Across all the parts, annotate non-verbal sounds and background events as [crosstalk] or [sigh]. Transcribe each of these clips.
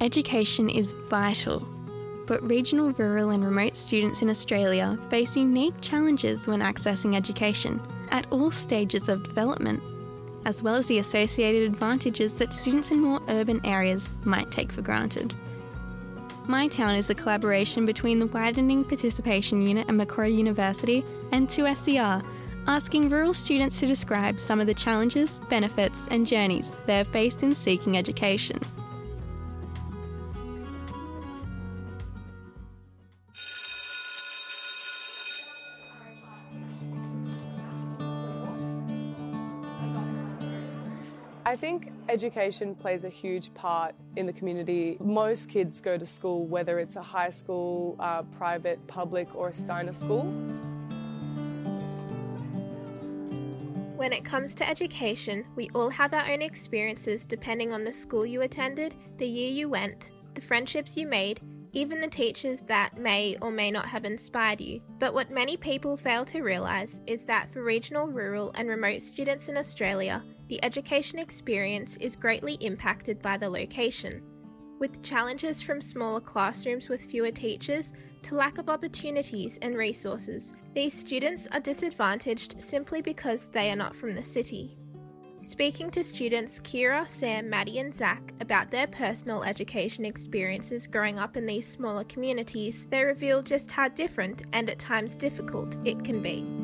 Education is vital, but regional, rural, and remote students in Australia face unique challenges when accessing education at all stages of development, as well as the associated advantages that students in more urban areas might take for granted. My Town is a collaboration between the Widening Participation Unit at Macquarie University and 2SER, asking rural students to describe some of the challenges, benefits, and journeys they have faced in seeking education. I think education plays a huge part in the community. Most kids go to school, whether it's a high school, uh, private, public, or a Steiner school. When it comes to education, we all have our own experiences depending on the school you attended, the year you went, the friendships you made, even the teachers that may or may not have inspired you. But what many people fail to realise is that for regional, rural, and remote students in Australia, the education experience is greatly impacted by the location. With challenges from smaller classrooms with fewer teachers to lack of opportunities and resources, these students are disadvantaged simply because they are not from the city. Speaking to students Kira, Sam, Maddie, and Zach about their personal education experiences growing up in these smaller communities, they reveal just how different and at times difficult it can be.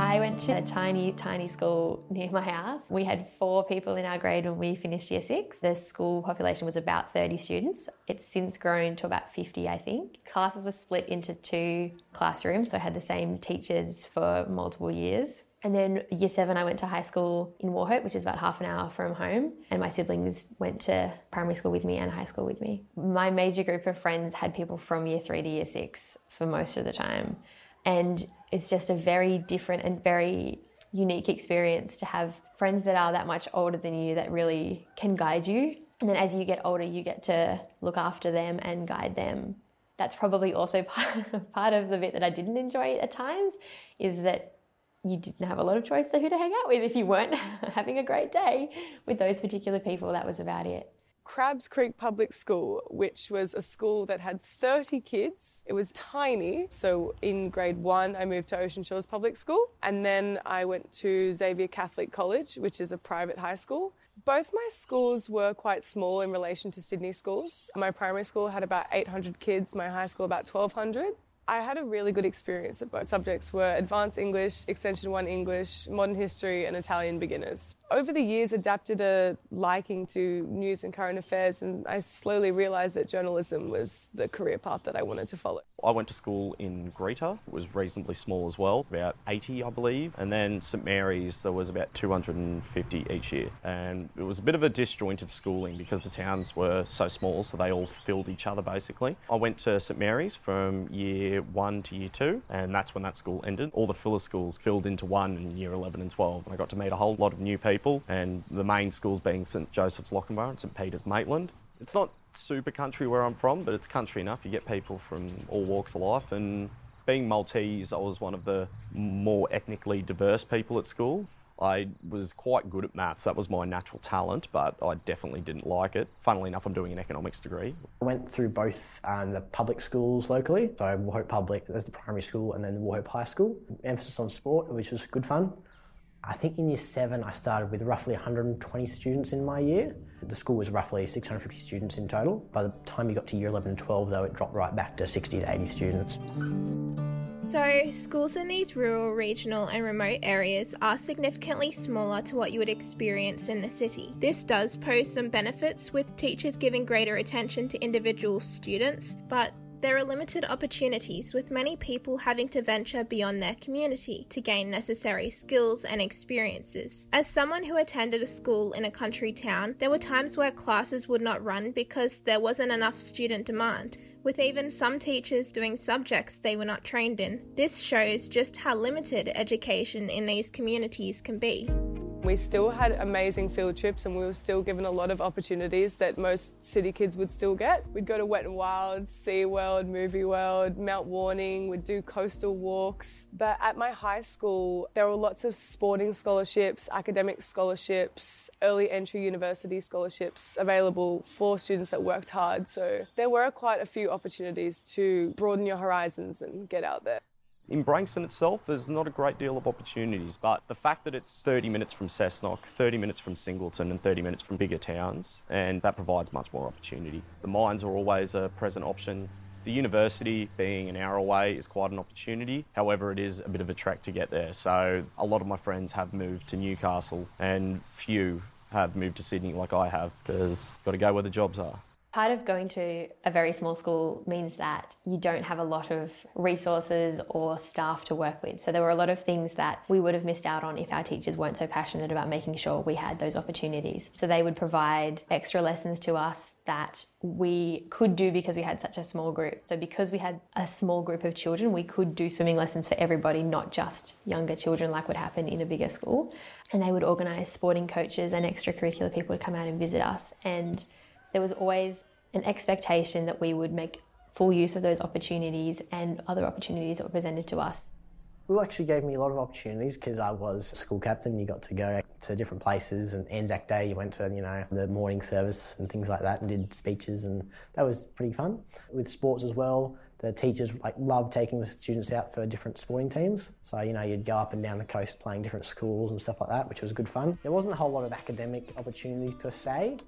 I went to a tiny, tiny school near my house. We had four people in our grade when we finished year six. The school population was about 30 students. It's since grown to about 50, I think. Classes were split into two classrooms, so I had the same teachers for multiple years. And then year seven, I went to high school in Wauchope, which is about half an hour from home. And my siblings went to primary school with me and high school with me. My major group of friends had people from year three to year six for most of the time. And it's just a very different and very unique experience to have friends that are that much older than you that really can guide you. And then as you get older, you get to look after them and guide them. That's probably also [laughs] part, of the bit that I didn't enjoy at times is that you didn't have a lot of choice to who to hang out with if you weren't [laughs] having a great day with those particular people. That was about it. Crabbes Creek Public School, which was a school that had 30 kids. It was tiny. So in grade one, I moved to Ocean Shores Public School. And then I went to Xavier Catholic College, which is a private high school. Both my schools were quite small in relation to Sydney schools. My primary school had about 800 kids, my high school about 1200. I had a really good experience at both. Subjects were Advanced English, Extension 1 English, Modern History, and Italian beginners. Over the years, adapted a liking to news and current affairs, and I slowly realised that journalism was the career path that I wanted to follow. I went to school in Greta. It was reasonably small as well, about 80, I believe. And then St Mary's, there was about 250 each year. And it was a bit of a disjointed schooling because the towns were so small, so they all filled each other basically. I went to St Mary's from year one to year two, and that's when that school ended. All the filler schools filled into one in year 11 and 12. And I got to meet a whole lot of new people, and the main schools being St Joseph's Lochinvar and St Peter's Maitland. It's not super country where I'm from, but it's country enough. You get people from all walks of life, and being Maltese, I was one of the more ethnically diverse people at school. I was quite good at maths, that was my natural talent, but I definitely didn't like it. Funnily enough, I'm doing an economics degree. I went through both um, the public schools locally, so Wauchope Public, there's the primary school, and then the Wauchope High School. Emphasis on sport, which was good fun. I think in year seven, I started with roughly 120 students in my year. The school was roughly 650 students in total. By the time you got to year 11 and 12, though, it dropped right back to 60 to 80 students. So, schools in these rural, regional, and remote areas are significantly smaller to what you would experience in the city. This does pose some benefits, with teachers giving greater attention to individual students, but there are limited opportunities, with many people having to venture beyond their community to gain necessary skills and experiences. As someone who attended a school in a country town, there were times where classes would not run because there wasn't enough student demand, with even some teachers doing subjects they were not trained in. This shows just how limited education in these communities can be. We still had amazing field trips and we were still given a lot of opportunities that most city kids would still get. We'd go to Wet and Wild, Sea World, Movie World, Mount Warning, we'd do coastal walks. But at my high school, there were lots of sporting scholarships, academic scholarships, early entry university scholarships available for students that worked hard. So there were quite a few opportunities to broaden your horizons and get out there. In Branxton itself, there's not a great deal of opportunities, but the fact that it's 30 minutes from Cessnock, 30 minutes from Singleton, and 30 minutes from bigger towns, and that provides much more opportunity. The mines are always a present option. The university, being an hour away, is quite an opportunity. However, it is a bit of a trek to get there. So, a lot of my friends have moved to Newcastle, and few have moved to Sydney like I have, because got to go where the jobs are. Part of going to a very small school means that you don't have a lot of resources or staff to work with. So there were a lot of things that we would have missed out on if our teachers weren't so passionate about making sure we had those opportunities. So they would provide extra lessons to us that we could do because we had such a small group. So because we had a small group of children, we could do swimming lessons for everybody, not just younger children like would happen in a bigger school. And they would organise sporting coaches and extracurricular people to come out and visit us. And there was always an expectation that we would make full use of those opportunities and other opportunities that were presented to us. Will actually gave me a lot of opportunities because I was school captain. You got to go to different places, and Anzac Day, you went to you know the morning service and things like that, and did speeches, and that was pretty fun. With sports as well, the teachers like loved taking the students out for different sporting teams. So you know you'd go up and down the coast playing different schools and stuff like that, which was good fun. There wasn't a whole lot of academic opportunities per se,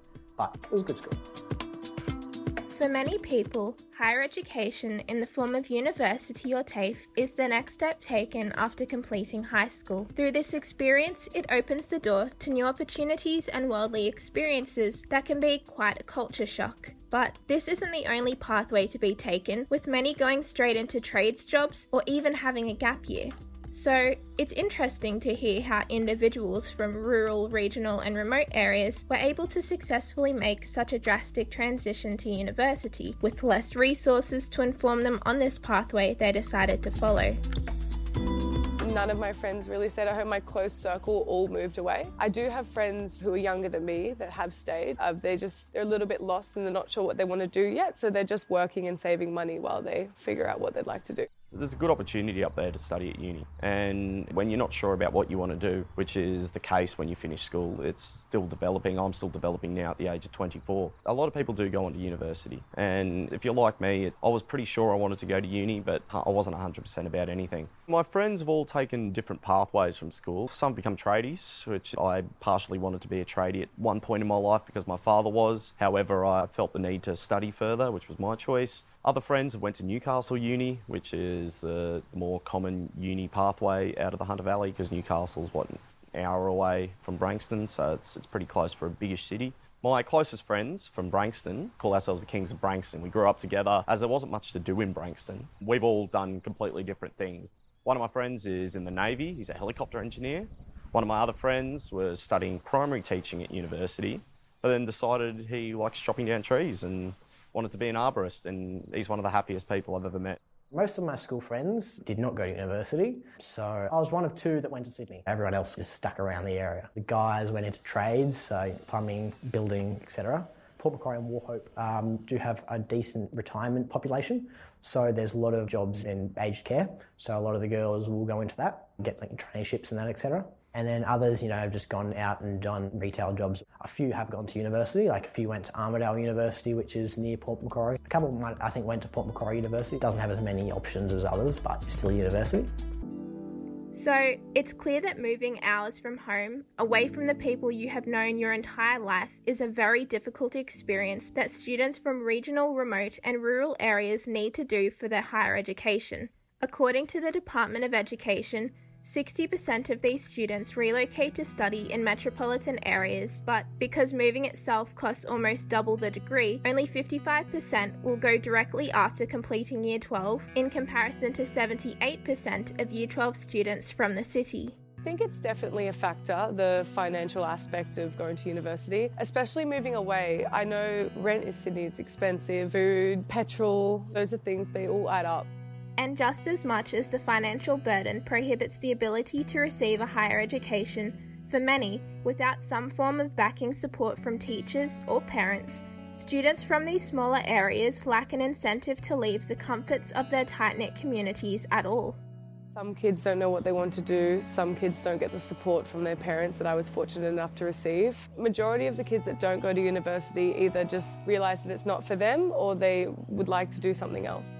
but it was good school. For many people, higher education in the form of university or TAFE is the next step taken after completing high school. Through this experience, it opens the door to new opportunities and worldly experiences that can be quite a culture shock. But this isn't the only pathway to be taken, with many going straight into trades jobs or even having a gap year. So it's interesting to hear how individuals from rural, regional, and remote areas were able to successfully make such a drastic transition to university with less resources to inform them on this pathway they decided to follow. None of my friends really stayed at home. My close circle all moved away. I do have friends who are younger than me that have stayed. Uh, they just they're a little bit lost and they're not sure what they want to do yet, so they're just working and saving money while they figure out what they'd like to do there's a good opportunity up there to study at uni. And when you're not sure about what you want to do, which is the case when you finish school, it's still developing. I'm still developing now at the age of 24. A lot of people do go on to university. And if you're like me, I was pretty sure I wanted to go to uni, but I wasn't 100% about anything. My friends have all taken different pathways from school. Some become tradies, which I partially wanted to be a tradie at one point in my life because my father was. However, I felt the need to study further, which was my choice. Other friends have went to Newcastle Uni, which is the more common uni pathway out of the Hunter Valley because Newcastle's what an hour away from Branxton, so it's it's pretty close for a biggish city. My closest friends from Branxton call ourselves the Kings of Branxton. We grew up together as there wasn't much to do in Branxton. We've all done completely different things. One of my friends is in the Navy, he's a helicopter engineer. One of my other friends was studying primary teaching at university, but then decided he likes chopping down trees and wanted to be an arborist, and he's one of the happiest people I've ever met. Most of my school friends did not go to university, so I was one of two that went to Sydney. Everyone else just stuck around the area. The guys went into trades, so plumbing, building, etc. Port Macquarie and Wauchope um, do have a decent retirement population, so there's a lot of jobs in aged care. So a lot of the girls will go into that, get like traineeships and that, etc. And then others, you know, have just gone out and done retail jobs. A few have gone to university, like a few went to Armidale University, which is near Port Macquarie. A couple, might, I think, went to Port Macquarie University. It doesn't have as many options as others, but still a university. So, it's clear that moving hours from home, away from the people you have known your entire life, is a very difficult experience that students from regional, remote, and rural areas need to do for their higher education. According to the Department of Education, 60% of these students relocate to study in metropolitan areas, but because moving itself costs almost double the degree, only 55% will go directly after completing Year 12, in comparison to 78% of Year 12 students from the city. I think it's definitely a factor, the financial aspect of going to university, especially moving away. I know rent in Sydney is expensive, food, petrol, those are things they all add up. And just as much as the financial burden prohibits the ability to receive a higher education, For many, without some form of backing support from teachers or parents, students from these smaller areas lack an incentive to leave the comforts of their tight knit communities at all. Some kids don't know what they want to do. Some kids don't get the support from their parents that I was fortunate enough to receive. Majority of the kids that don't go to university either just realize that it's not for them or they would like to do something else.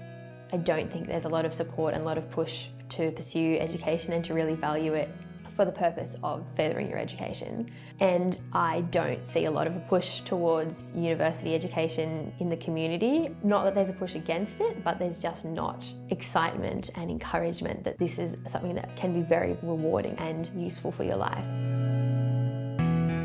I don't think there's a lot of support and a lot of push to pursue education and to really value it for the purpose of furthering your education. And I don't see a lot of a push towards university education in the community. Not that there's a push against it, but there's just not excitement and encouragement that this is something that can be very rewarding and useful for your life.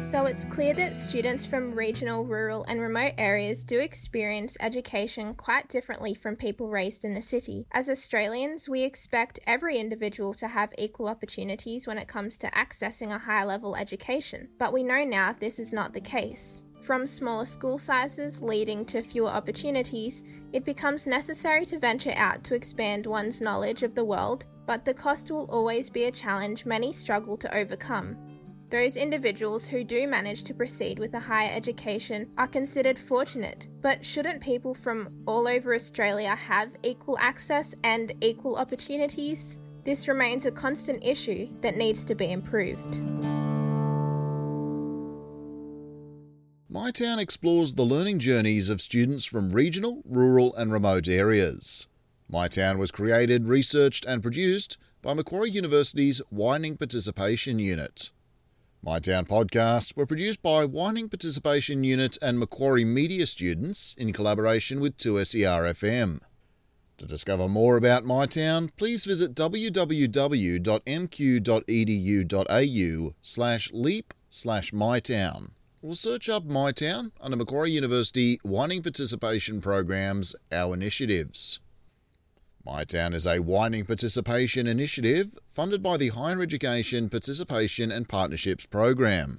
So it's clear that students from regional, rural, and remote areas do experience education quite differently from people raised in the city. As Australians, we expect every individual to have equal opportunities when it comes to accessing a higher level education, but we know now this is not the case. From smaller school sizes leading to fewer opportunities, it becomes necessary to venture out to expand one's knowledge of the world, but the cost will always be a challenge many struggle to overcome. Those individuals who do manage to proceed with a higher education are considered fortunate, but shouldn't people from all over Australia have equal access and equal opportunities? This remains a constant issue that needs to be improved. MyTown explores the learning journeys of students from regional, rural, and remote areas. MyTown was created, researched, and produced by Macquarie University's Widening Participation Unit. My Town podcasts were produced by Widening Participation Unit and Macquarie Media students in collaboration with 2SERFM. To discover more about My Town, please visit www.mq.edu.au slash leap slash mytown or search up My Town under Macquarie University Widening Participation Programs Our Initiatives. MyTown is a widening participation initiative funded by the Higher Education Participation and Partnerships Program.